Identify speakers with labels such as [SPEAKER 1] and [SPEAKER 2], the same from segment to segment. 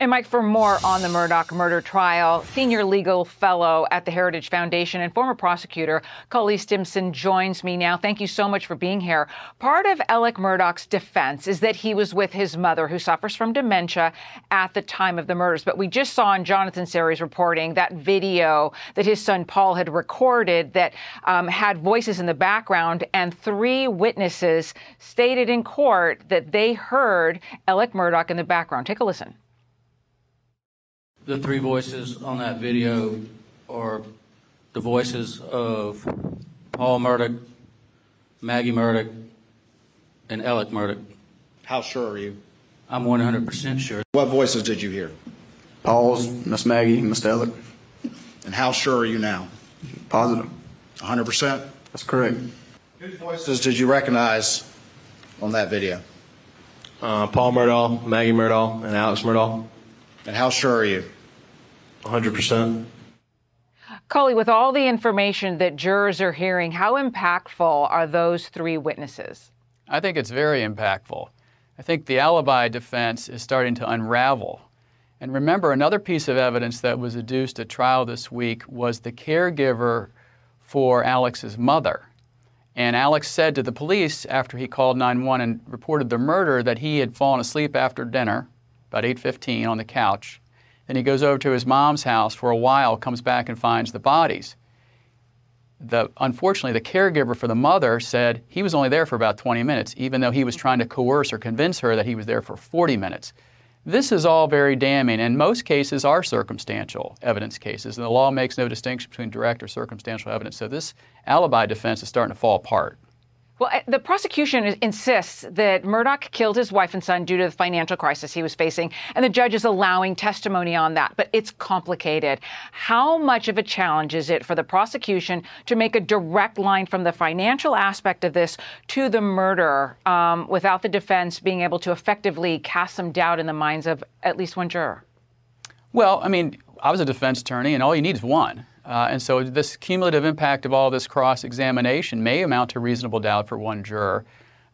[SPEAKER 1] And Mike, for more on the Murdaugh murder trial, senior legal fellow at the Heritage Foundation and former prosecutor Cully Stimson joins me now. Thank you so much for being here. Part of Alec Murdaugh's defense is that he was with his mother, who suffers from dementia, at the time of the murders. But we just saw in Jonathan Serrie's reporting that video that his son Paul had recorded that um, had voices in the background, and three witnesses stated in court that they heard Alec Murdaugh in the background. Take a listen
[SPEAKER 2] the three voices on that video are the voices of Paul Murdaugh, Maggie Murdaugh, and Alec Murdaugh.
[SPEAKER 3] How sure are you?
[SPEAKER 2] I'm 100% sure.
[SPEAKER 3] What voices did you hear?
[SPEAKER 4] Paul's, Miss Maggie, Mr. Alec.
[SPEAKER 3] And how sure are you now?
[SPEAKER 4] Positive.
[SPEAKER 3] 100%?
[SPEAKER 4] That's correct.
[SPEAKER 3] Whose voices did you recognize on that video?
[SPEAKER 5] Uh, Paul Murdaugh, Maggie Murdaugh, and Alex Murdaugh.
[SPEAKER 3] And how sure are you?
[SPEAKER 5] 100%.
[SPEAKER 1] Cully, with all the information that jurors are hearing, how impactful are those three witnesses?
[SPEAKER 6] I think it's very impactful. I think the alibi defense is starting to unravel. And remember, another piece of evidence that was adduced at trial this week was the caregiver for Alex's mother. And Alex said to the police after he called 911 and reported the murder that he had fallen asleep after dinner, about 8:15 on the couch, then he goes over to his mom's house for a while, comes back and finds the bodies. The, unfortunately, the caregiver for the mother said he was only there for about 20 minutes, even though he was trying to coerce or convince her that he was there for 40 minutes. This is all very damning, and most cases are circumstantial evidence cases, and the law makes no distinction between direct or circumstantial evidence. So this alibi defense is starting to fall apart.
[SPEAKER 1] Well, the prosecution insists that Murdaugh killed his wife and son due to the financial crisis he was facing, and the judge is allowing testimony on that. But it's complicated. How much of a challenge is it for the prosecution to make a direct line from the financial aspect of this to the murder um, without the defense being able to effectively cast some doubt in the minds of at least one juror?
[SPEAKER 6] Well, I mean, I was a defense attorney, and all you need is one. Uh, and so this cumulative impact of all this cross examination may amount to reasonable doubt for one juror.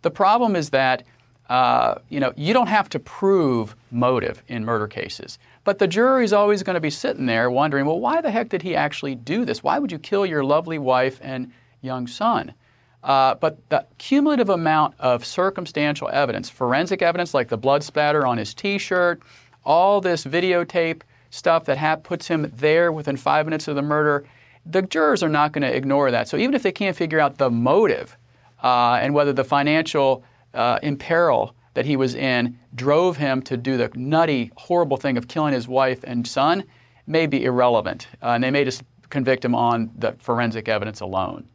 [SPEAKER 6] The problem is that uh, you know you don't have to prove motive in murder cases, but the jury is always going to be sitting there wondering, well, why the heck did he actually do this? Why would you kill your lovely wife and young son? Uh, but the cumulative amount of circumstantial evidence, forensic evidence like the blood spatter on his T-shirt, all this videotape stuff that ha- puts him there within five minutes of the murder, the jurors are not going to ignore that. So even if they can't figure out the motive uh, and whether the financial uh, imperil that he was in drove him to do the nutty, horrible thing of killing his wife and son, may be irrelevant. Uh, and they may just convict him on the forensic evidence alone.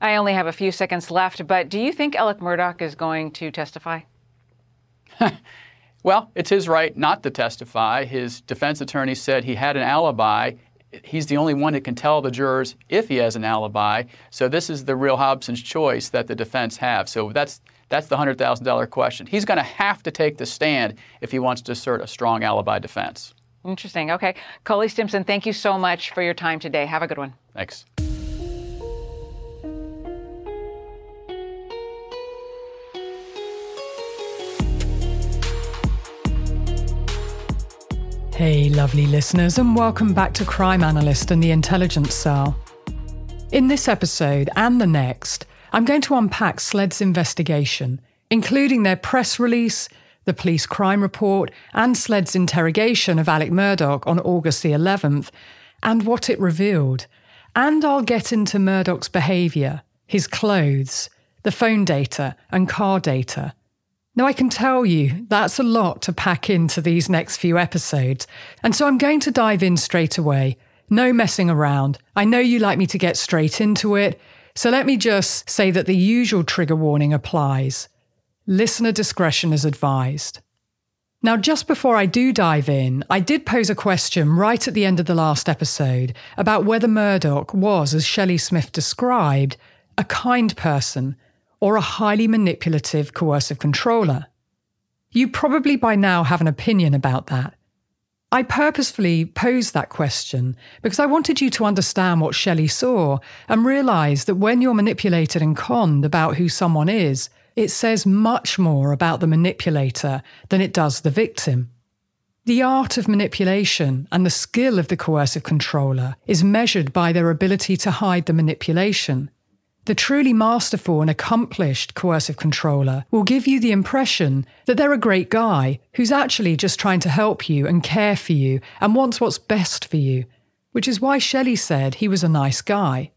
[SPEAKER 1] I only have a few seconds left, but do you think Alec Murdaugh is going to testify?
[SPEAKER 6] Well, it's his right not to testify. His defense attorney said he had an alibi. He's the only one that can tell the jurors if he has an alibi. So this is the real Hobson's choice that the defense have. So that's that's the hundred thousand dollar question. He's going to have to take the stand if he wants to assert a strong alibi defense.
[SPEAKER 1] Interesting. Okay, Cully Stimson, thank you so much for your time today. Have a good one.
[SPEAKER 6] Thanks.
[SPEAKER 7] Hey, lovely listeners, and welcome back to Crime Analyst and the Intelligence Cell. In this episode and the next, I'm going to unpack SLED's investigation, including their press release, the police crime report, and SLED's interrogation of Alec Murdaugh on August the 11th, and what it revealed. And I'll get into Murdaugh's behaviour, his clothes, the phone data, and car data now, I can tell you that's a lot to pack into these next few episodes, and so I'm going to dive in straight away. No messing around. I know you like me to get straight into it, so let me just say that the usual trigger warning applies. Listener discretion is advised. Now, just before I do dive in, I did pose a question right at the end of the last episode about whether Murdaugh was, as Shelley Smith described, a kind person or a highly manipulative, coercive controller. You probably by now have an opinion about that. I purposefully posed that question because I wanted you to understand what Shelley saw and realise that when you're manipulated and conned about who someone is, it says much more about the manipulator than it does the victim. The art of manipulation and the skill of the coercive controller is measured by their ability to hide the manipulation. The truly masterful and accomplished coercive controller will give you the impression that they're a great guy who's actually just trying to help you and care for you and wants what's best for you, which is why Shelley said he was a nice guy.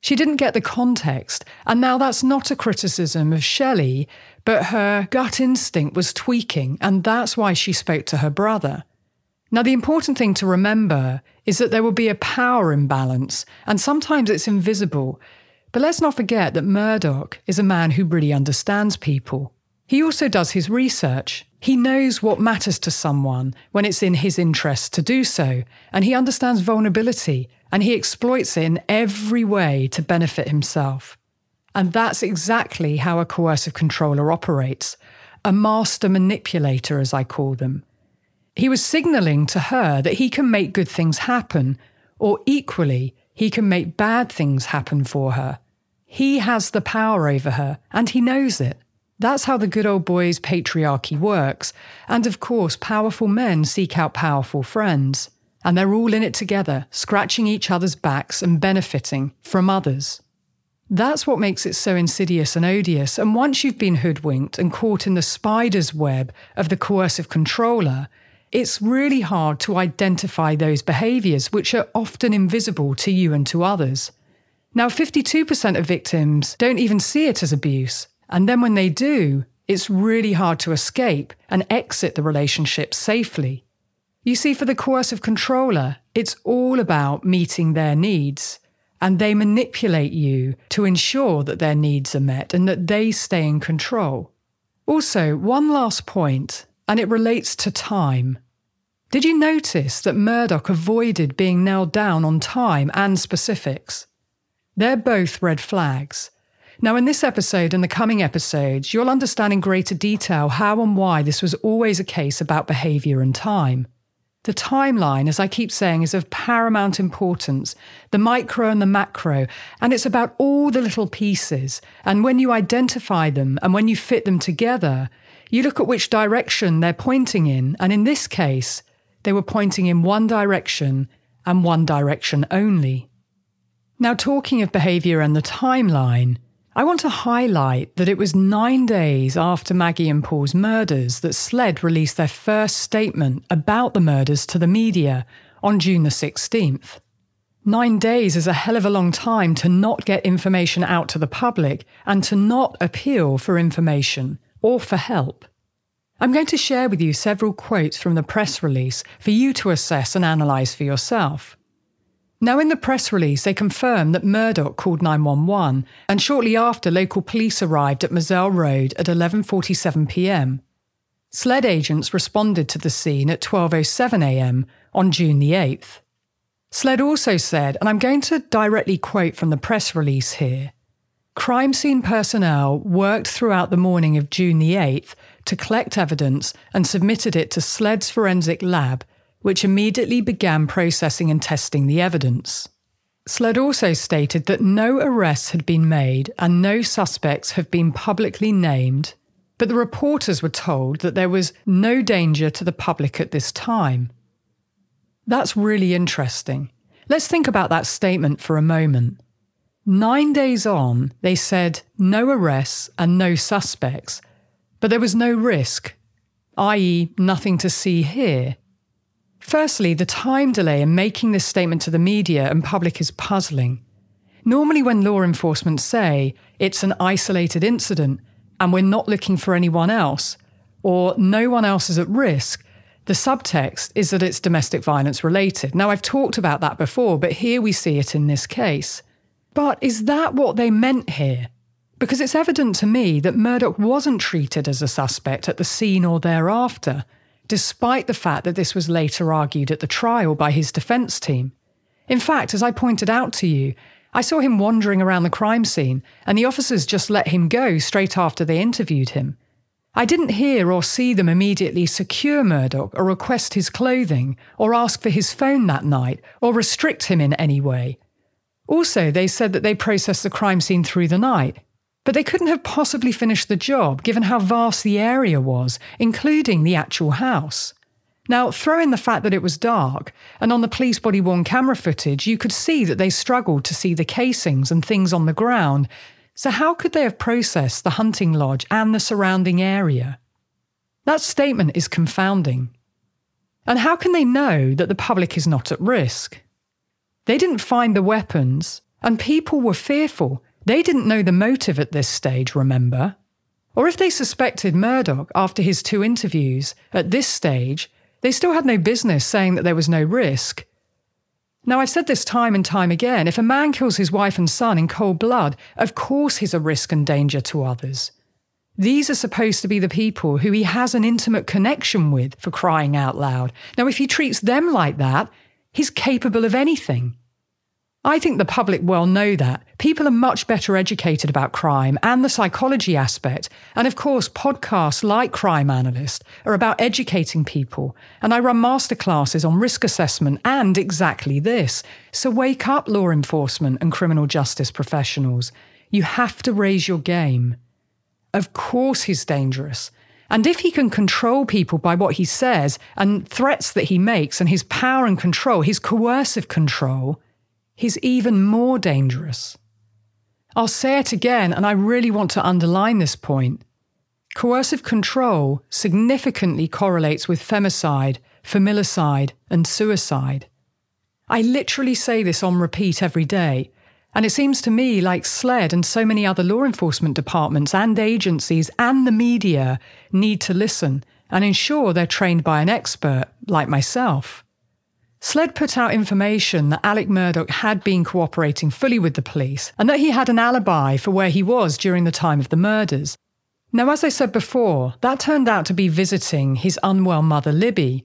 [SPEAKER 7] She didn't get the context, and now that's not a criticism of Shelley, but her gut instinct was tweaking, and that's why she spoke to her brother. Now, the important thing to remember is that there will be a power imbalance, and sometimes it's invisible, but let's not forget that Murdaugh is a man who really understands people. He also does his research. He knows what matters to someone when it's in his interest to do so, and he understands vulnerability and he exploits it in every way to benefit himself. And that's exactly how a coercive controller operates a master manipulator, as I call them. He was signalling to her that he can make good things happen, or equally, he can make bad things happen for her. He has the power over her, and he knows it. That's how the good old boys' patriarchy works. And of course, powerful men seek out powerful friends. And they're all in it together, scratching each other's backs and benefiting from others. That's what makes it so insidious and odious. And once you've been hoodwinked and caught in the spider's web of the coercive controller, it's really hard to identify those behaviours, which are often invisible to you and to others. Now, 52% of victims don't even see it as abuse. And then when they do, it's really hard to escape and exit the relationship safely. You see, for the coercive controller, it's all about meeting their needs. And they manipulate you to ensure that their needs are met and that they stay in control. Also, one last point, and it relates to time. Did you notice that Murdaugh avoided being nailed down on time and specifics? They're both red flags. Now, in this episode and the coming episodes, you'll understand in greater detail how and why this was always a case about behaviour and time. The timeline, as I keep saying, is of paramount importance the micro and the macro, and it's about all the little pieces. And when you identify them and when you fit them together, you look at which direction they're pointing in. And in this case, they were pointing in one direction and one direction only. Now, talking of behaviour and the timeline, I want to highlight that it was nine days after Maggie and Paul's murders that SLED released their first statement about the murders to the media on June the 16th. Nine days is a hell of a long time to not get information out to the public and to not appeal for information or for help. I'm going to share with you several quotes from the press release for you to assess and analyse for yourself. Now, in the press release, they confirmed that Murdaugh called 911, and shortly after, local police arrived at Moselle Road at 11:47 p.m. SLED agents responded to the scene at 12:07 a.m. on June the 8th. SLED also said, and I'm going to directly quote from the press release here. Crime scene personnel worked throughout the morning of June the 8th to collect evidence and submitted it to SLED's forensic lab which immediately began processing and testing the evidence. Sled also stated that no arrests had been made and no suspects have been publicly named, but the reporters were told that there was no danger to the public at this time. That's really interesting. Let's think about that statement for a moment. Nine days on, they said no arrests and no suspects, but there was no risk, i.e., nothing to see here. Firstly, the time delay in making this statement to the media and public is puzzling. Normally, when law enforcement say it's an isolated incident and we're not looking for anyone else, or no one else is at risk, the subtext is that it's domestic violence related. Now, I've talked about that before, but here we see it in this case. But is that what they meant here? Because it's evident to me that Murdaugh wasn't treated as a suspect at the scene or thereafter. Despite the fact that this was later argued at the trial by his defence team. In fact, as I pointed out to you, I saw him wandering around the crime scene, and the officers just let him go straight after they interviewed him. I didn't hear or see them immediately secure Murdaugh or request his clothing or ask for his phone that night or restrict him in any way. Also, they said that they processed the crime scene through the night. But they couldn't have possibly finished the job given how vast the area was, including the actual house. Now, throw in the fact that it was dark, and on the police body worn camera footage, you could see that they struggled to see the casings and things on the ground, so, how could they have processed the hunting lodge and the surrounding area? That statement is confounding. And how can they know that the public is not at risk? They didn't find the weapons, and people were fearful. They didn't know the motive at this stage, remember? Or if they suspected Murdaugh after his two interviews, at this stage, they still had no business saying that there was no risk. Now, I've said this time and time again if a man kills his wife and son in cold blood, of course he's a risk and danger to others. These are supposed to be the people who he has an intimate connection with, for crying out loud. Now, if he treats them like that, he's capable of anything. I think the public well know that. People are much better educated about crime and the psychology aspect. And of course, podcasts like Crime Analyst are about educating people. And I run masterclasses on risk assessment and exactly this. So wake up, law enforcement and criminal justice professionals. You have to raise your game. Of course, he's dangerous. And if he can control people by what he says and threats that he makes and his power and control, his coercive control, he's even more dangerous. I'll say it again, and I really want to underline this point. Coercive control significantly correlates with femicide, familicide, and suicide. I literally say this on repeat every day, and it seems to me like SLED and so many other law enforcement departments and agencies and the media need to listen and ensure they're trained by an expert like myself. SLED put out information that Alec Murdaugh had been cooperating fully with the police and that he had an alibi for where he was during the time of the murders. Now, as I said before, that turned out to be visiting his unwell mother, Libby.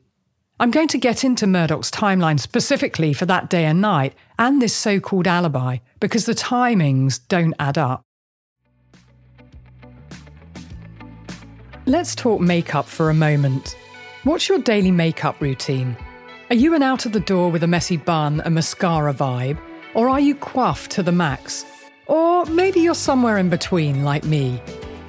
[SPEAKER 7] I'm going to get into Murdaugh's timeline specifically for that day and night and this so called alibi because the timings don't add up. Let's talk makeup for a moment. What's your daily makeup routine? Are you an out of the door with a messy bun and mascara vibe? Or are you coiffed to the max? Or maybe you're somewhere in between, like me.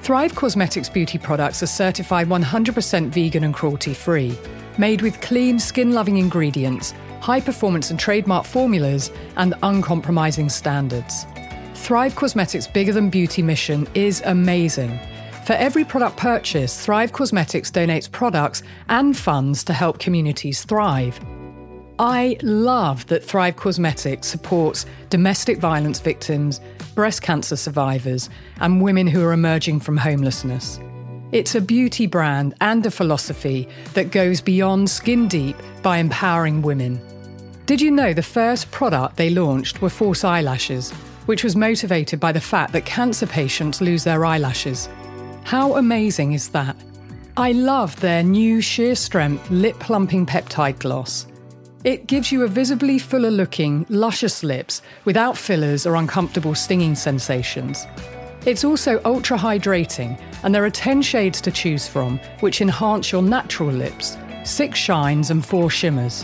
[SPEAKER 7] Thrive Causemetics beauty products are certified 100% vegan and cruelty free, made with clean, skin loving ingredients, high performance and trademark formulas, and uncompromising standards. Thrive Causemetics' bigger than beauty mission is amazing. For every product purchase, Thrive Causemetics donates products and funds to help communities thrive. I love that Thrive Causemetics supports domestic violence victims, breast cancer survivors, and women who are emerging from homelessness. It's a beauty brand and a philosophy that goes beyond skin deep by empowering women. Did you know the first product they launched were false eyelashes, which was motivated by the fact that cancer patients lose their eyelashes? How amazing is that? I love their new sheer strength lip plumping peptide gloss. It gives you a visibly fuller looking, luscious lips without fillers or uncomfortable stinging sensations. It's also ultra hydrating, and there are 10 shades to choose from, which enhance your natural lips, six shines, and four shimmers.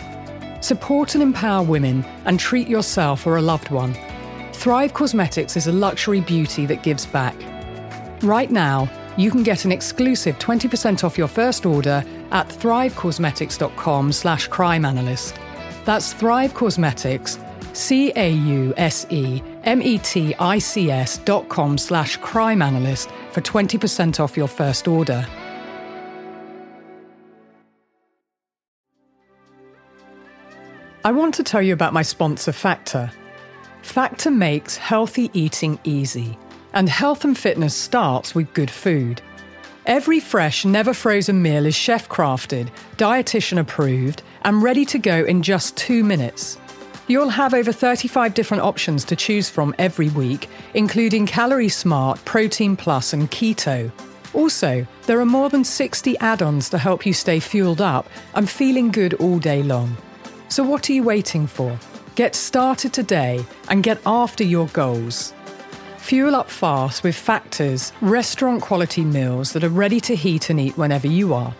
[SPEAKER 7] Support and empower women and treat yourself or a loved one. Thrive Causemetics is a luxury beauty that gives back. Right now, you can get an exclusive 20% off your first order at thrivecausemetics.com slash crime analyst. That's Thrive Causemetics, C A U S E M E T I C S dot com slash crime analyst for 20% off your first order. I want to tell you about my sponsor, Factor. Factor makes healthy eating easy, and health and fitness starts with good food. Every fresh, never frozen meal is chef crafted, dietitian approved, and ready to go in just two minutes. You'll have over 35 different options to choose from every week, including Calorie Smart, Protein Plus, and Keto. Also, there are more than 60 add ons to help you stay fueled up and feeling good all day long. So, what are you waiting for? Get started today and get after your goals. Fuel up fast with Factor's restaurant quality meals that are ready to heat and eat whenever you are.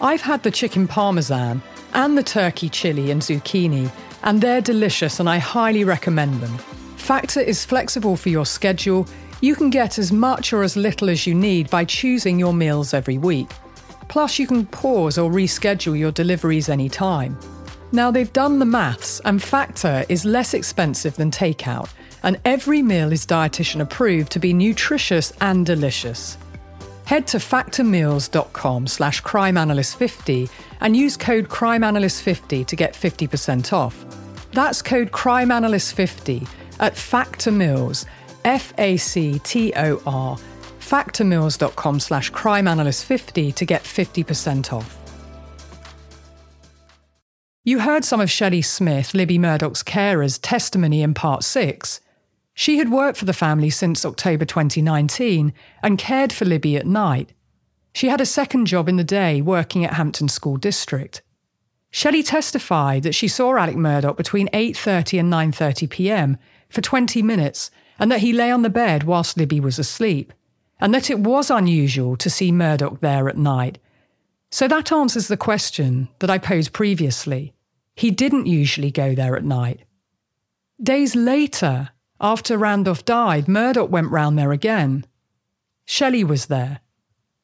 [SPEAKER 7] I've had the chicken parmesan and the turkey chili and zucchini, and they're delicious and I highly recommend them. Factor is flexible for your schedule. You can get as much or as little as you need by choosing your meals every week. Plus, you can pause or reschedule your deliveries anytime. Now, they've done the maths, and Factor is less expensive than takeout, and every meal is dietitian approved to be nutritious and delicious. Head to factormeals.com slash crimeanalyst50 and use code crimeanalyst50 to get 50% off. That's code crimeanalyst50 at Factor Meals, F-A-C-T-O-R, factormeals.com slash crimeanalyst50 to get 50% off. You heard some of Shelley Smith, Libby Murdaugh's carer's testimony in part six. She had worked for the family since October 2019 and cared for Libby at night. She had a second job in the day working at Hampton School District. Shelley testified that she saw Alec Murdaugh between 8:30 and 9:30 p.m. for 20 minutes and that he lay on the bed whilst Libby was asleep, and that it was unusual to see Murdaugh there at night. So that answers the question that I posed previously. He didn't usually go there at night. Days later, after Randolph died, Murdaugh went round there again. Shelley was there.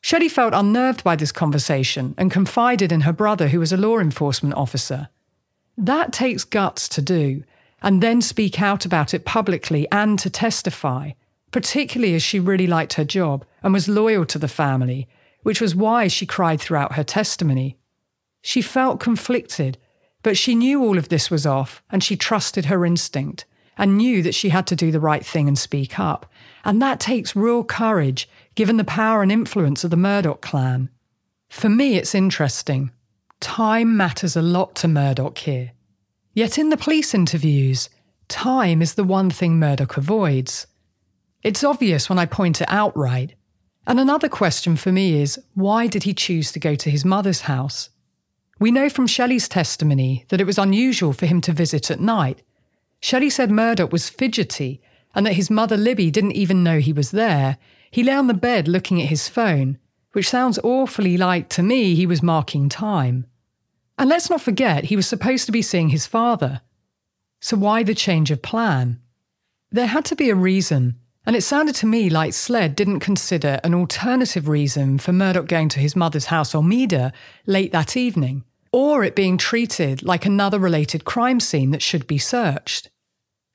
[SPEAKER 7] Shelley felt unnerved by this conversation and confided in her brother, who was a law enforcement officer. That takes guts to do, and then speak out about it publicly and to testify, particularly as she really liked her job and was loyal to the family, which was why she cried throughout her testimony. She felt conflicted, but she knew all of this was off and she trusted her instinct and knew that she had to do the right thing and speak up. And that takes real courage, given the power and influence of the Murdaugh clan. For me, it's interesting. Time matters a lot to Murdaugh here. Yet in the police interviews, time is the one thing Murdaugh avoids. It's obvious when I point it out right. And another question for me is why did he choose to go to his mother's house? We know from Shelley's testimony that it was unusual for him to visit at night, Shelley said Murdaugh was fidgety and that his mother Libby didn't even know he was there. He lay on the bed looking at his phone, which sounds awfully like to me he was marking time. And let's not forget, he was supposed to be seeing his father. So why the change of plan? There had to be a reason, and it sounded to me like Sled didn't consider an alternative reason for Murdaugh going to his mother's house, Almeda, late that evening or it being treated like another related crime scene that should be searched.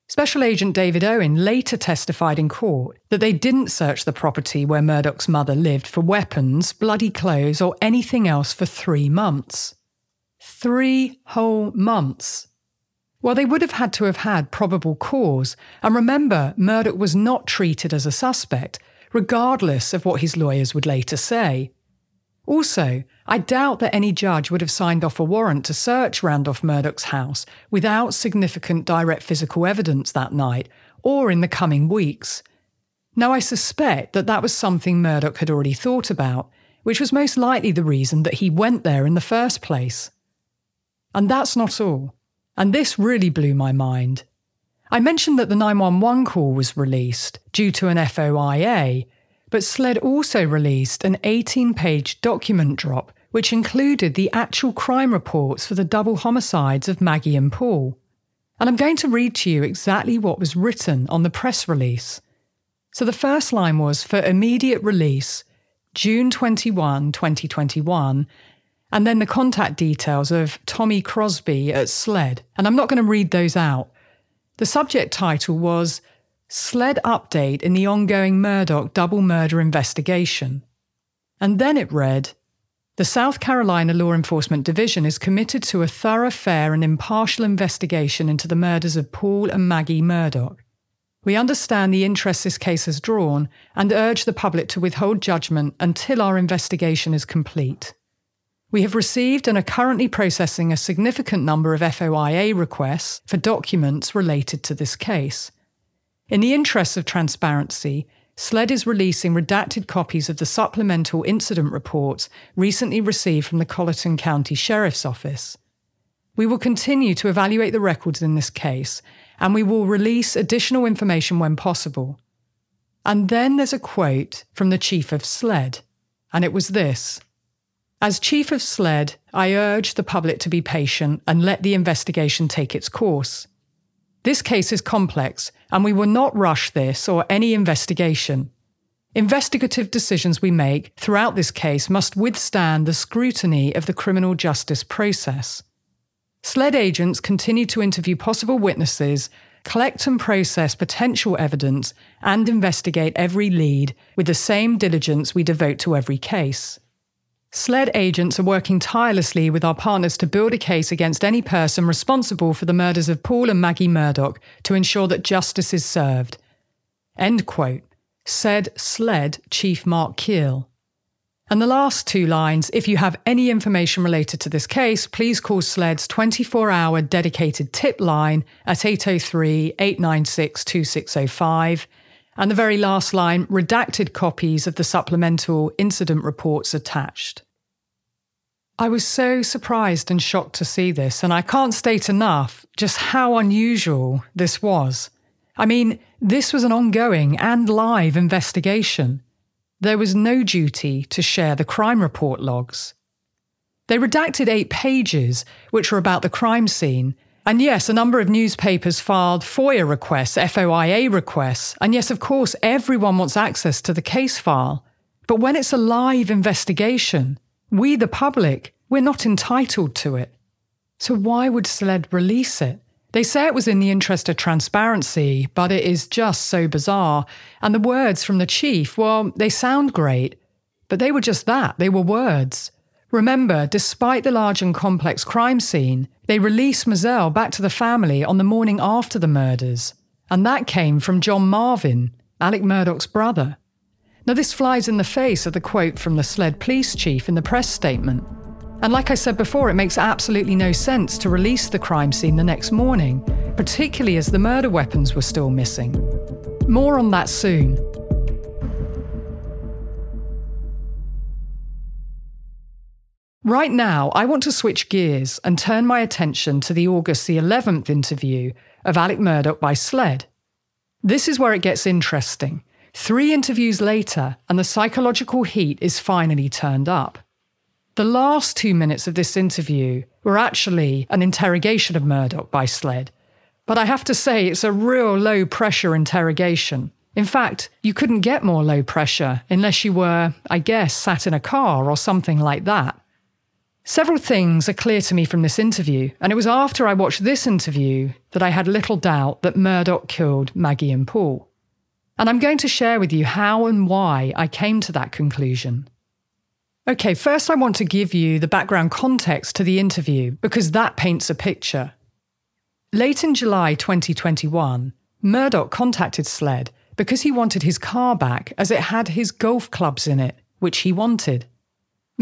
[SPEAKER 7] Special Agent David Owen later testified in court that they didn't search the property where Murdaugh's mother lived for weapons, bloody clothes, or anything else for three months. Three whole months. Well, they would have had to have had probable cause, and remember, Murdaugh was not treated as a suspect, regardless of what his lawyers would later say. Also, I doubt that any judge would have signed off a warrant to search Randolph Murdaugh's house without significant direct physical evidence that night or in the coming weeks. Now, I suspect that that was something Murdaugh had already thought about, which was most likely the reason that he went there in the first place. And that's not all. And this really blew my mind. I mentioned that the 911 call was released due to an FOIA, but SLED also released an 18 page document drop which included the actual crime reports for the double homicides of Maggie and Paul. And I'm going to read to you exactly what was written on the press release. So the first line was for immediate release, June 21, 2021, and then the contact details of Tommy Crosby at SLED. And I'm not going to read those out. The subject title was SLED update in the ongoing Murdaugh double murder investigation. And then it read The South Carolina Law Enforcement Division is committed to a thorough, fair, and impartial investigation into the murders of Paul and Maggie Murdaugh. We understand the interest this case has drawn and urge the public to withhold judgment until our investigation is complete. We have received and are currently processing a significant number of FOIA requests for documents related to this case. In the interests of transparency, SLED is releasing redacted copies of the supplemental incident reports recently received from the Colleton County Sheriff's Office. We will continue to evaluate the records in this case, and we will release additional information when possible. And then there's a quote from the chief of SLED, and it was this As chief of SLED, I urge the public to be patient and let the investigation take its course. This case is complex, and we will not rush this or any investigation. Investigative decisions we make throughout this case must withstand the scrutiny of the criminal justice process. SLED agents continue to interview possible witnesses, collect and process potential evidence, and investigate every lead with the same diligence we devote to every case. SLED agents are working tirelessly with our partners to build a case against any person responsible for the murders of Paul and Maggie Murdaugh to ensure that justice is served. End quote, said SLED Chief Mark Keel. And the last two lines if you have any information related to this case, please call SLED's 24 hour dedicated tip line at 803 896 2605 and the very last line redacted copies of the supplemental incident reports attached. I was so surprised and shocked to see this, and I can't state enough just how unusual this was. I mean, this was an ongoing and live investigation. There was no duty to share the crime report logs. They redacted eight pages, which were about the crime scene, and yes, a number of newspapers filed FOIA requests, FOIA requests, and yes, of course, everyone wants access to the case file. But when it's a live investigation, we, the public, we're not entitled to it. So why would SLED release it? They say it was in the interest of transparency, but it is just so bizarre. And the words from the chief, well, they sound great, but they were just that, they were words. Remember, despite the large and complex crime scene, they released Moselle back to the family on the morning after the murders. And that came from John Marvin, Alec Murdaugh's brother. Now, this flies in the face of the quote from the SLED police chief in the press statement. And like I said before, it makes absolutely no sense to release the crime scene the next morning, particularly as the murder weapons were still missing. More on that soon. Right now, I want to switch gears and turn my attention to the August the 11th interview of Alec Murdaugh by SLED. This is where it gets interesting. Three interviews later, and the psychological heat is finally turned up. The last two minutes of this interview were actually an interrogation of Murdaugh by SLED, but I have to say it's a real low pressure interrogation. In fact, you couldn't get more low pressure unless you were, I guess, sat in a car or something like that. Several things are clear to me from this interview, and it was after I watched this interview that I had little doubt that Murdaugh killed Maggie and Paul. And I'm going to share with you how and why I came to that conclusion. Okay, first I want to give you the background context to the interview because that paints a picture. Late in July 2021, Murdaugh contacted SLED because he wanted his car back as it had his golf clubs in it, which he wanted.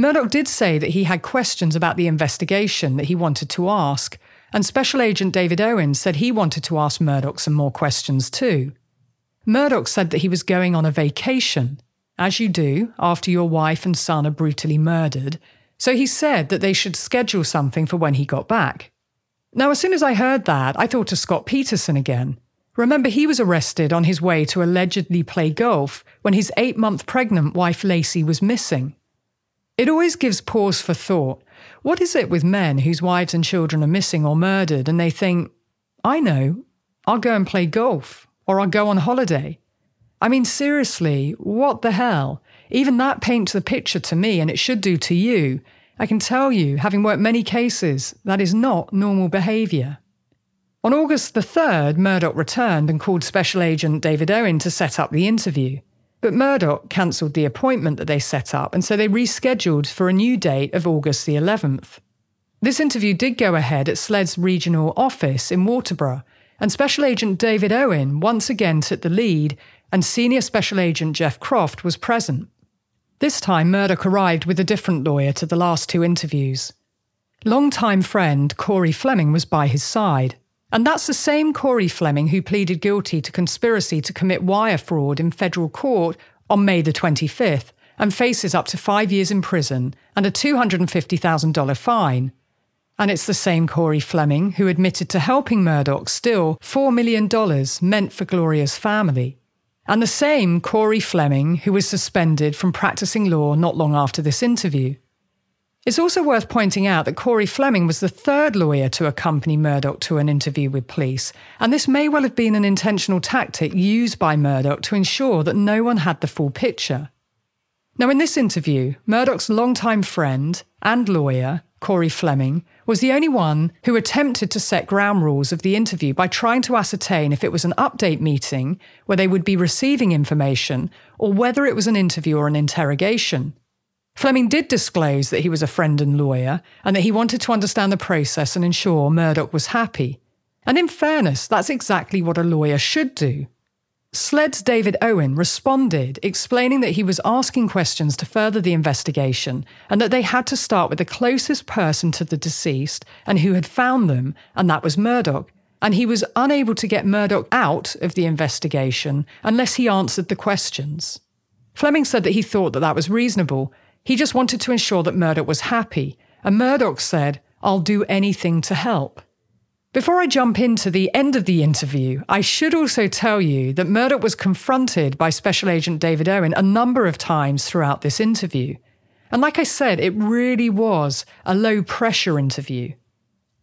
[SPEAKER 7] Murdaugh did say that he had questions about the investigation that he wanted to ask, and Special Agent David Owen said he wanted to ask Murdaugh some more questions too. Murdaugh said that he was going on a vacation, as you do after your wife and son are brutally murdered, so he said that they should schedule something for when he got back. Now, as soon as I heard that, I thought of Scott Peterson again. Remember, he was arrested on his way to allegedly play golf when his eight month pregnant wife Laci was missing. It always gives pause for thought. What is it with men whose wives and children are missing or murdered and they think, I know, I'll go and play golf or I'll go on holiday? I mean, seriously, what the hell? Even that paints the picture to me, and it should do to you. I can tell you, having worked many cases, that is not normal behaviour. On August the 3rd, Murdaugh returned and called Special Agent David Owen to set up the interview. But Murdaugh cancelled the appointment that they set up, and so they rescheduled for a new date of August the 11th. This interview did go ahead at SLED's regional office in Walterboro, and Special Agent David Owen once again took the lead, and Senior Special Agent Jeff Croft was present. This time, Murdaugh arrived with a different lawyer to the last two interviews. Long-time friend Cory Fleming was by his side, And that's the same Cory Fleming who pleaded guilty to conspiracy to commit wire fraud in federal court on May the 25th and faces up to five years in prison and a $250,000 fine. And it's the same Cory Fleming who admitted to helping Murdaugh steal $4 million meant for Gloria's family. And the same Cory Fleming who was suspended from practicing law not long after this interview. It's also worth pointing out that Cory Fleming was the third lawyer to accompany Murdaugh to an interview with police, and this may well have been an intentional tactic used by Murdaugh to ensure that no one had the full picture. Now, in this interview, Murdaugh's longtime friend and lawyer, Cory Fleming, was the only one who attempted to set ground rules of the interview by trying to ascertain if it was an update meeting where they would be receiving information or whether it was an interview or an interrogation. Fleming did disclose that he was a friend and lawyer and that he wanted to understand the process and ensure Murdaugh was happy. And in fairness, that's exactly what a lawyer should do. SLED's David Owen responded, explaining that he was asking questions to further the investigation and that they had to start with the closest person to the deceased and who had found them, and that was Murdaugh. And he was unable to get Murdaugh out of the investigation unless he answered the questions. Fleming said that he thought that that was reasonable he just wanted to ensure that Murdaugh was happy, and Murdaugh said, I'll do anything to help. Before I jump into the end of the interview, I should also tell you that Murdaugh was confronted by Special Agent David Owen a number of times throughout this interview. And like I said, it really was a low pressure interview.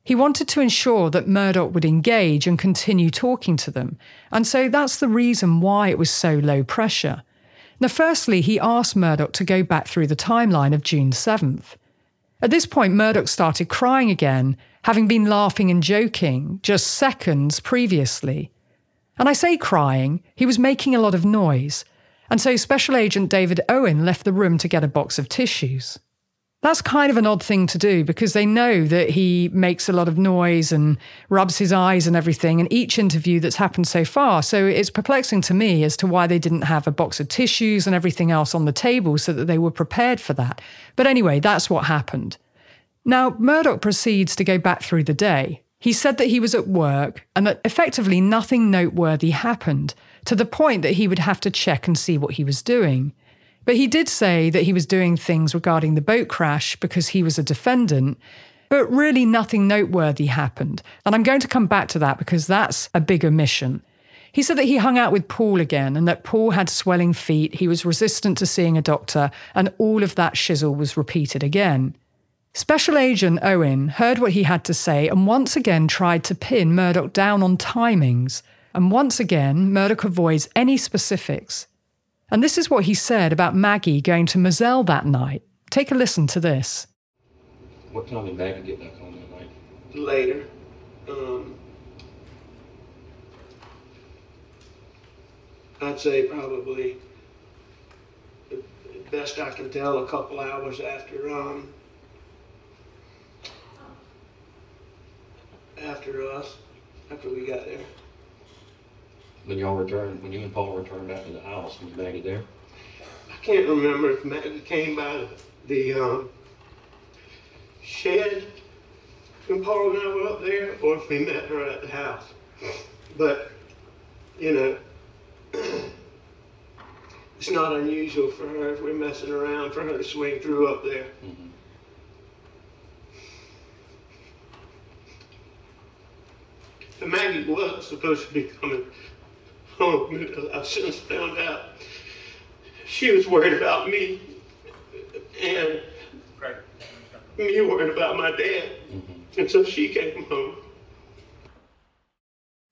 [SPEAKER 7] He wanted to ensure that Murdaugh would engage and continue talking to them, and so that's the reason why it was so low pressure. Now, firstly, he asked Murdaugh to go back through the timeline of June 7th. At this point, Murdaugh started crying again, having been laughing and joking just seconds previously. And I say crying, he was making a lot of noise, and so Special Agent David Owen left the room to get a box of tissues. That's kind of an odd thing to do because they know that he makes a lot of noise and rubs his eyes and everything in each interview that's happened so far. So it's perplexing to me as to why they didn't have a box of tissues and everything else on the table so that they were prepared for that. But anyway, that's what happened. Now, Murdaugh proceeds to go back through the day. He said that he was at work and that effectively nothing noteworthy happened, to the point that he would have to check and see what he was doing. But he did say that he was doing things regarding the boat crash because he was a defendant. But really, nothing noteworthy happened. And I'm going to come back to that because that's a big omission. He said that he hung out with Paul again and that Paul had swelling feet, he was resistant to seeing a doctor, and all of that shizzle was repeated again. Special Agent Owen heard what he had to say and once again tried to pin Murdaugh down on timings. And once again, Murdaugh avoids any specifics. And this is what he said about Maggie going to Moselle that night. Take a listen to this.
[SPEAKER 8] What time did Maggie get back home that night?
[SPEAKER 9] Later. Um, I'd say probably, best I can tell, a couple hours after um, after us, after we got there.
[SPEAKER 8] When y'all returned, when you and Paul returned back to the house, was Maggie there?
[SPEAKER 9] I can't remember if Maggie came by the um, shed when Paul and I were up there, or if we met her at the house. But you know, it's not unusual for her if we're messing around for her to swing through up there.
[SPEAKER 8] Mm-hmm.
[SPEAKER 9] Maggie was supposed to be coming home. I've since found out she was worried about me and me worried about my dad. Mm-hmm. And so she came home.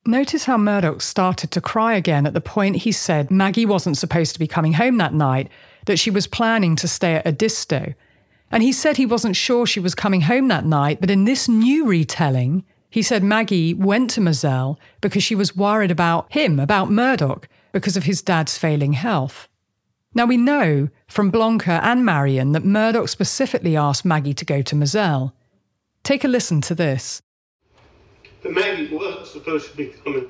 [SPEAKER 7] Notice how Murdaugh started to cry again at the point he said Maggie wasn't supposed to be coming home that night, that she was planning to stay at Edisto. And he said he wasn't sure she was coming home that night, but in this new retelling, he said Maggie went to Moselle because she was worried about him, about Murdaugh, because of his dad's failing health. Now we know from Blanca and Marian that Murdaugh specifically asked Maggie to go to Moselle. Take a listen to this.
[SPEAKER 9] But Maggie was supposed to be coming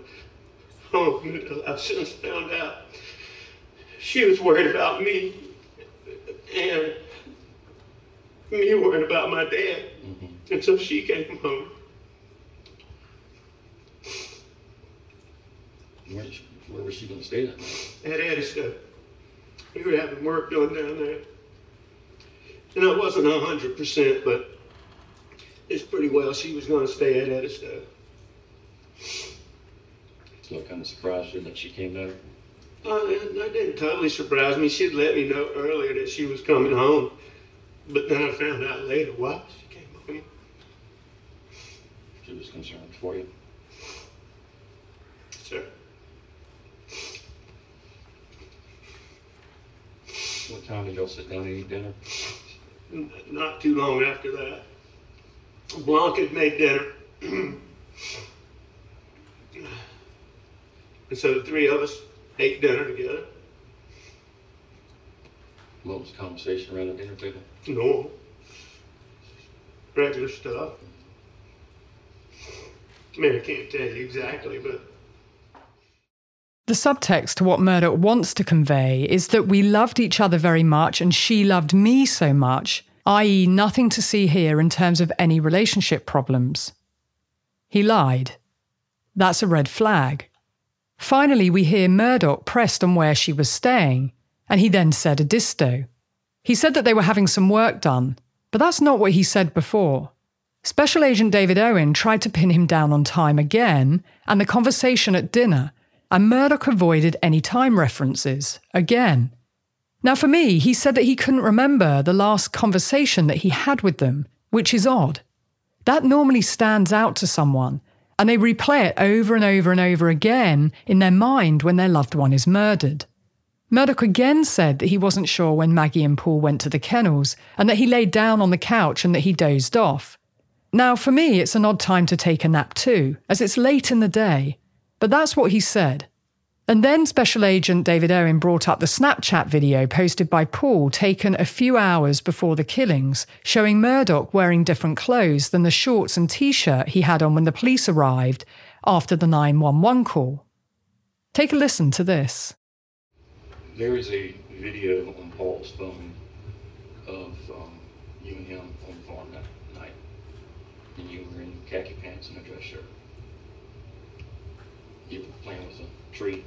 [SPEAKER 9] home. I've since found out she was worried about me and me worried about my dad. Mm-hmm. And so she came home.
[SPEAKER 8] Where, where was she gonna stay that night?
[SPEAKER 9] at Edisto. We were having work done down there. And I wasn't a hundred percent, but it's pretty well she was gonna stay at Edisto.
[SPEAKER 8] So it kind of surprised you that she came back.
[SPEAKER 9] Uh, that didn't totally surprise me. She'd let me know earlier that she was coming home. But then I found out later why she came home.
[SPEAKER 8] She was concerned for you.
[SPEAKER 9] Sir.
[SPEAKER 8] What time did y'all sit down and eat dinner?
[SPEAKER 9] N- Not too long after that. Blanc had made dinner. and so the three of us ate dinner together.
[SPEAKER 8] What was the conversation around the dinner table?
[SPEAKER 9] No. Regular stuff. I mean, I can't tell you exactly, but
[SPEAKER 7] The subtext to what Murdaugh wants to convey is that we loved each other very much and she loved me so much, i.e., nothing to see here in terms of any relationship problems. He lied. That's a red flag. Finally, we hear Murdaugh pressed on where she was staying, and he then said Edisto. He said that they were having some work done, but that's not what he said before. Special Agent David Owen tried to pin him down on time again, and the conversation at dinner, and Murdaugh avoided any time references again. Now, for me, he said that he couldn't remember the last conversation that he had with them, which is odd. That normally stands out to someone, and they replay it over and over and over again in their mind when their loved one is murdered. Murdaugh again said that he wasn't sure when Maggie and Paul went to the kennels, and that he laid down on the couch and that he dozed off. Now, for me, it's an odd time to take a nap too, as it's late in the day, but that's what he said. And then Special Agent David Owen brought up the Snapchat video posted by Paul, taken a few hours before the killings, showing Murdaugh wearing different clothes than the shorts and t shirt he had on when the police arrived after the 911 call. Take a listen to this.
[SPEAKER 8] There is a video on Paul's phone of um, you and him on the farm that night. And you were in khaki pants and a dress shirt. You were playing with a tree.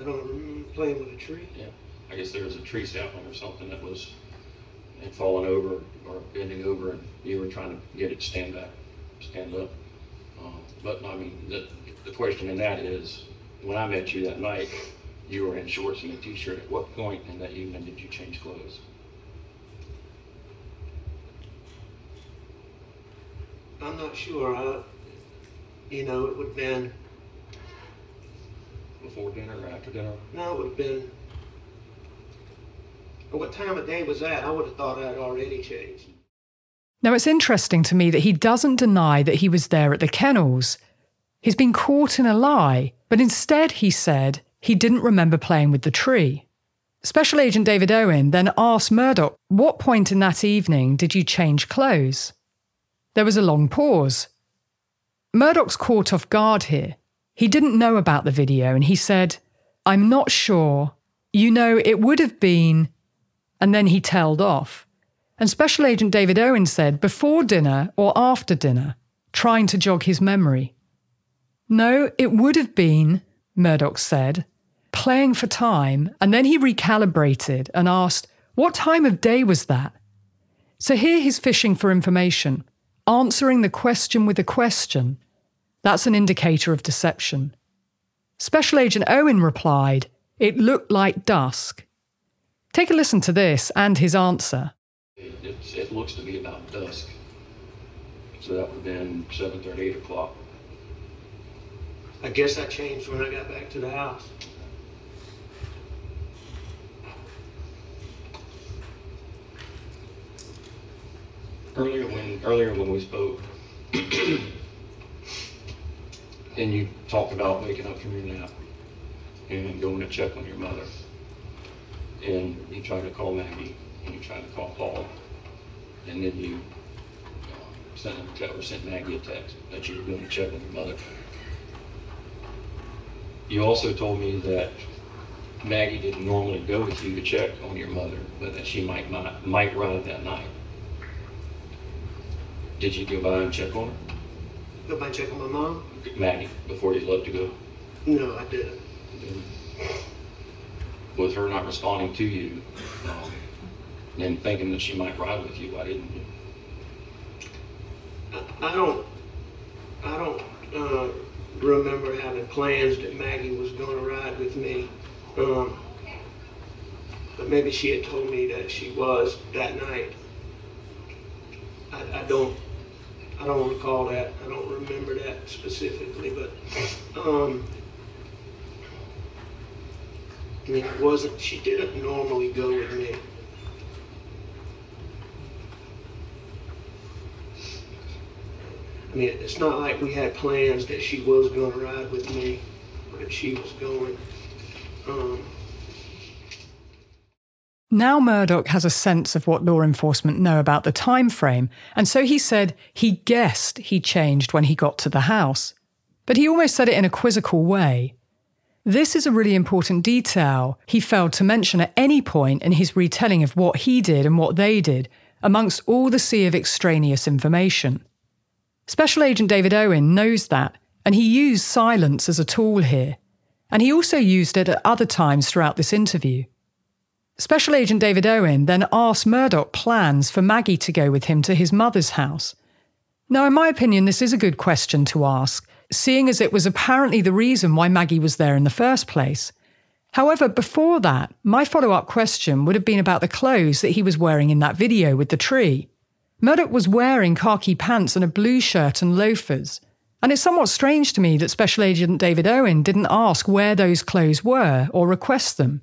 [SPEAKER 9] I don't remember playing with a tree.
[SPEAKER 8] Yeah. I guess there was a tree sapling or something that was had fallen over or bending over, and you were trying to get it to stand back, stand up. Um, but I mean, the, the question in that is, when I met you that night, you were in shorts and a t-shirt. At what point in that evening did you change clothes?
[SPEAKER 9] I'm not sure. I, you know, it would have been,
[SPEAKER 8] Before dinner or after dinner?
[SPEAKER 9] no, it would have been, what time of day was that? I would have thought I'd already changed.
[SPEAKER 7] Now, it's interesting to me that he doesn't deny that he was there at the kennels. He's been caught in a lie, but instead he said he didn't remember playing with the tree. Special Agent David Owen then asked Murdaugh, What point in that evening did you change clothes? There was a long pause. Murdaugh's caught off guard here. He didn't know about the video and he said, I'm not sure. You know, it would have been. And then he tailed off. And Special Agent David Owen said, before dinner or after dinner, trying to jog his memory. No, it would have been, Murdaugh said, playing for time, and then he recalibrated and asked, What time of day was that? So here he's fishing for information, answering the question with a question. That's an indicator of deception. Special Agent Owen replied, It looked like dusk. Take a listen to this and his answer.
[SPEAKER 8] It, it's, it looks to be about dusk. So that would have been 7:30, 8 o'clock.
[SPEAKER 9] I guess that changed when I got back to the house.
[SPEAKER 8] Earlier when earlier when we spoke, and you talked about waking up from your nap and going to check on your mother, and you tried to call Maggie and you tried to call Paul, and then you uh, sent or sent Maggie a text that you were going to check on your mother. You also told me that Maggie didn't normally go with you to check on your mother, but that she might not might arrive that night. Did you go by and check on her?
[SPEAKER 9] Go by and check on my mom?
[SPEAKER 8] Maggie, before you left to go.
[SPEAKER 9] No, I didn't.
[SPEAKER 8] With her not responding to you, um, and thinking that she might ride with you, why didn't you?
[SPEAKER 9] I, I don't, I don't, uh, remember having plans that Maggie was gonna ride with me. Um, but maybe she had told me that she was that night. I, I don't, I don't recall that. I don't remember that specifically, but, um, I mean, it wasn't, she didn't normally go with me. I mean, it's not like we had plans that she was gonna ride with me, that she was going. Um,
[SPEAKER 7] Now Murdaugh has a sense of what law enforcement know about the time frame, and so he said he guessed he changed when he got to the house. But he almost said it in a quizzical way. This is a really important detail he failed to mention at any point in his retelling of what he did and what they did, amongst all the sea of extraneous information. Special Agent David Owen knows that, and he used silence as a tool here. And he also used it at other times throughout this interview. Special Agent David Owen then asked Murdaugh plans for Maggie to go with him to his mother's house. Now, in my opinion, this is a good question to ask, seeing as it was apparently the reason why Maggie was there in the first place. However, before that, my follow up question would have been about the clothes that he was wearing in that video with the tree. Murdaugh was wearing khaki pants and a blue shirt and loafers. And it's somewhat strange to me that Special Agent David Owen didn't ask where those clothes were or request them.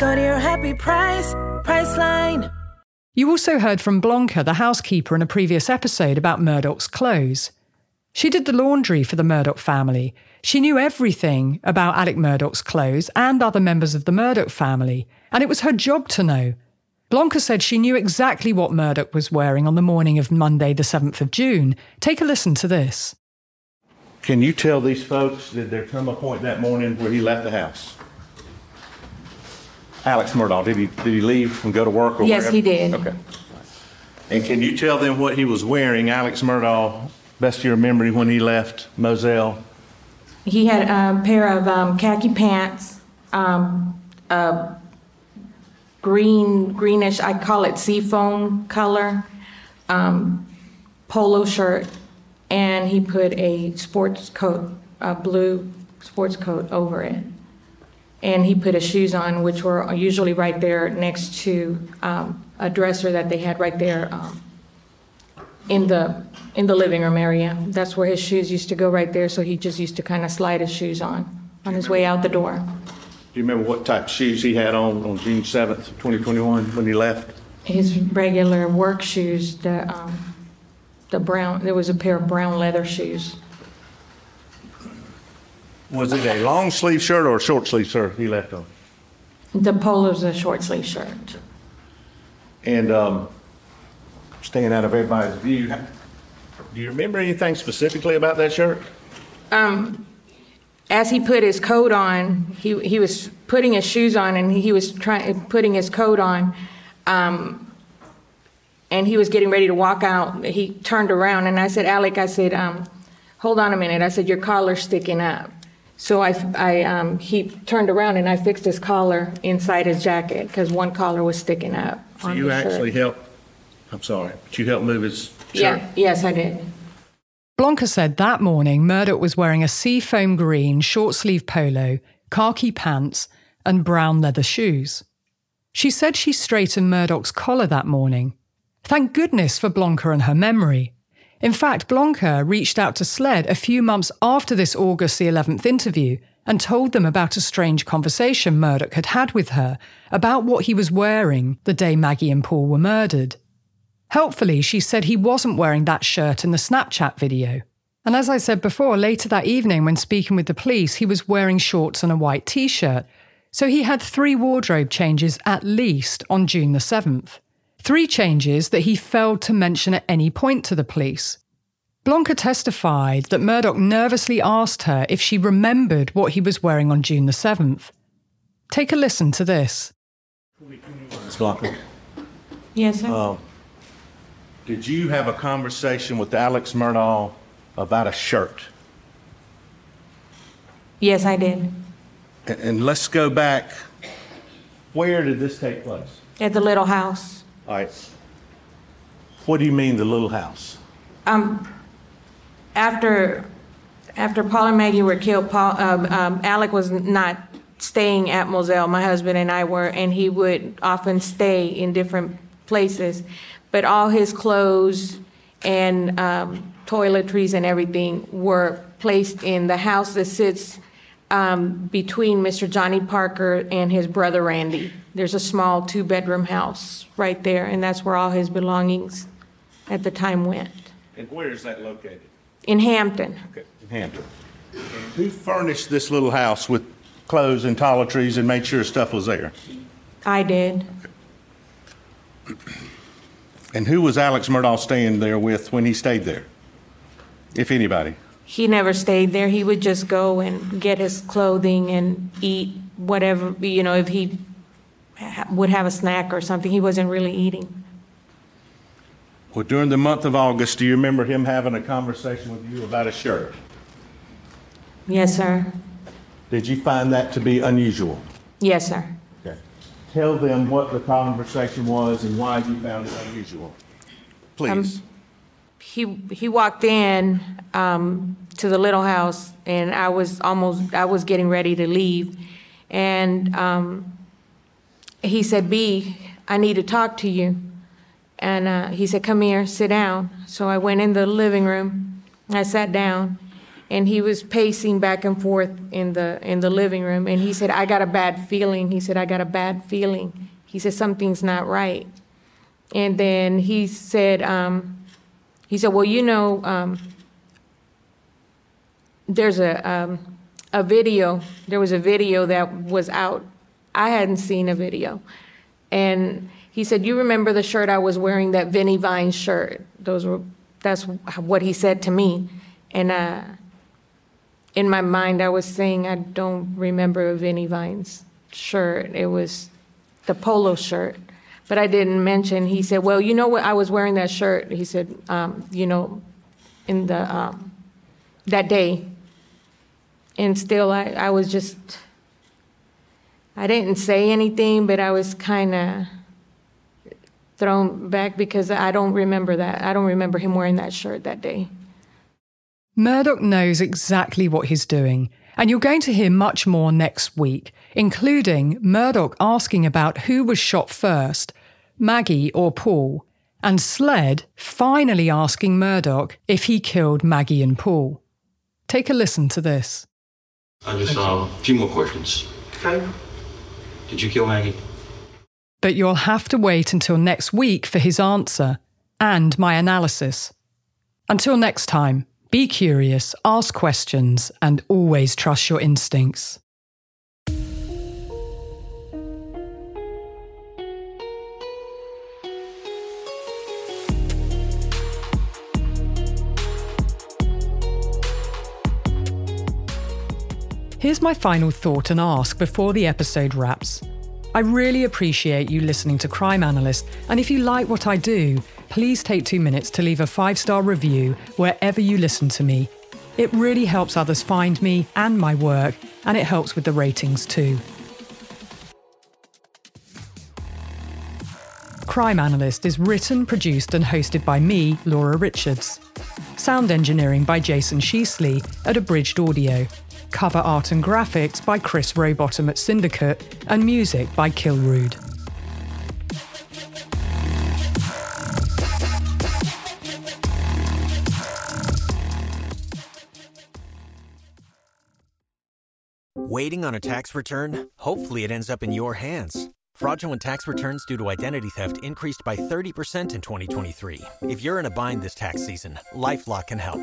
[SPEAKER 10] Go to your happy price, Priceline.
[SPEAKER 7] You also heard from Blanca, the housekeeper, in a previous episode about Murdaugh's clothes. She did the laundry for the Murdaugh family. She knew everything about Alec Murdaugh's clothes and other members of the Murdaugh family, and it was her job to know. Blanca said she knew exactly what Murdaugh was wearing on the morning of Monday, the 7th of June. Take a listen to this.
[SPEAKER 11] Can you tell these folks, did there come a point that morning where he left the house? Alex Murdaugh, did he, did he leave and go to work or
[SPEAKER 12] Yes,
[SPEAKER 11] wherever?
[SPEAKER 12] he did.
[SPEAKER 11] Okay. And can you tell them what he was wearing, Alex Murdaugh, best of your memory when he left Moselle?
[SPEAKER 12] He had a pair of um, khaki pants, um, a green, greenish, I call it seafoam color, um, polo shirt, and he put a sports coat, a blue sports coat over it. And he put his shoes on, which were usually right there next to um, a dresser that they had right there um, in the in the living room area. That's where his shoes used to go right there. So he just used to kind of slide his shoes on on his way out the door.
[SPEAKER 11] Do you remember what type of shoes he had on on June 7th, 2021, when he left?
[SPEAKER 12] His regular work shoes, the um, the brown. There was a pair of brown leather shoes.
[SPEAKER 11] Was it a long sleeve shirt or a short sleeve shirt he left on?
[SPEAKER 12] The polo polo's a short sleeve shirt.
[SPEAKER 11] And um, staying out of everybody's view, do you remember anything specifically about that shirt?
[SPEAKER 12] Um, as he put his coat on, he he was putting his shoes on, and he was trying putting his coat on. Um, and he was getting ready to walk out. He turned around, and I said, "Alec," I said, um, "Hold on a minute." I said, "Your collar's sticking up." So I, I um, he turned around and I fixed his collar inside his jacket because one collar was sticking out.
[SPEAKER 11] So
[SPEAKER 12] on
[SPEAKER 11] you
[SPEAKER 12] his shirt.
[SPEAKER 11] actually helped, I'm sorry, but you helped move his shirt?
[SPEAKER 12] Yeah. Yes, I did.
[SPEAKER 7] Blanca said that morning Murdaugh was wearing a seafoam green short sleeve polo, khaki pants, and brown leather shoes. She said she straightened Murdaugh's collar that morning. Thank goodness for Blanca and her memory. In fact, Blanca reached out to SLED a few months after this August the 11th interview and told them about a strange conversation Murdaugh had had with her about what he was wearing the day Maggie and Paul were murdered. Helpfully, she said he wasn't wearing that shirt in the Snapchat video. And as I said before, later that evening, when speaking with the police, he was wearing shorts and a white t shirt. So he had three wardrobe changes at least on June the 7th. Three changes that he failed to mention at any point to the police. Blanca testified that Murdaugh nervously asked her if she remembered what he was wearing on June the 7th. Take a listen to this.
[SPEAKER 11] Ms. Blanca,
[SPEAKER 12] Yes, sir.
[SPEAKER 11] um, did you have a conversation with Alex Murdaugh about a shirt?
[SPEAKER 12] Yes, I did.
[SPEAKER 11] And, and let's go back. Where did this take place?
[SPEAKER 12] At the little house.
[SPEAKER 11] All right. What do you mean, the little house?
[SPEAKER 12] Um, after, after Paul and Maggie were killed, Paul, um, um, Alec was not staying at Moselle. My husband and I were, and he would often stay in different places. But all his clothes and um, toiletries and everything were placed in the house that sits um, between Mr. Johnny Parker and his brother Randy. There's a small two-bedroom house right there, and that's where all his belongings at the time went.
[SPEAKER 11] And where is that located?
[SPEAKER 12] In Hampton.
[SPEAKER 11] Okay, in Hampton. Who furnished this little house with clothes and toiletries and made sure stuff was there?
[SPEAKER 12] I did.
[SPEAKER 11] And who was Alex Murdaugh staying there with when he stayed there? If anybody?
[SPEAKER 12] He never stayed there. He would just go and get his clothing and eat whatever, you know, if he ha- would have a snack or something. He wasn't really eating.
[SPEAKER 11] Well, during the month of August, do you remember him having a conversation with you about a shirt?
[SPEAKER 12] Yes, sir.
[SPEAKER 11] Did you find that to be unusual?
[SPEAKER 12] Yes, sir.
[SPEAKER 11] Okay. Tell them what the conversation was and why you found it unusual. Please.
[SPEAKER 12] Um, He, he walked in um, to the little house, and I was almost, I was getting ready to leave. And um, he said, B, I need to talk to you. And uh, he said, Come here, sit down. So I went in the living room. I sat down, and he was pacing back and forth in the in the living room. And he said, I got a bad feeling. He said, I got a bad feeling. He said, Something's not right. And then he said, um, he said, Well, you know, um, there's a, um, a video, there was a video that was out. I hadn't seen a video. And he said, You remember the shirt I was wearing, that Vinnie Vine shirt? Those were, that's what he said to me. And uh, in my mind, I was saying, I don't remember a Vinnie Vine's shirt. It was the polo shirt. But I didn't mention, he said, Well, you know what? I was wearing that shirt. He said, um, You know, in the, um, that day. And still, I, I was just, I didn't say anything, but I was kind of thrown back because I don't remember that. I don't remember him wearing that shirt that day.
[SPEAKER 7] Murdaugh knows exactly what he's doing, and you're going to hear much more next week, including Murdaugh asking about who was shot first, Maggie or Paul, and Sled finally asking Murdaugh if he killed Maggie and Paul. Take a listen to this.
[SPEAKER 8] I just, uh, a few more questions.
[SPEAKER 9] Okay.
[SPEAKER 8] Did you kill Maggie?
[SPEAKER 7] But you'll have to wait until next week for his answer and my analysis. Until next time, be curious, ask questions, and always trust your instincts. Here's my final thought and ask before the episode wraps. I really appreciate you listening to Crime Analyst, and if you like what I do, please take two minutes to leave a five star review wherever you listen to me. It really helps others find me and my work, and it helps with the ratings too. Crime Analyst is written, produced, and hosted by me, Laura Richards. Sound engineering by Jason Sheasley at Abridged Audio. Cover art and graphics by Chris Rowbottom at Syndicate, and music by Kilrude.
[SPEAKER 13] Waiting on a tax return? Hopefully, it ends up in your hands. Fraudulent tax returns due to identity theft increased by 30% in 2023. If you're in a bind this tax season, LifeLock can help.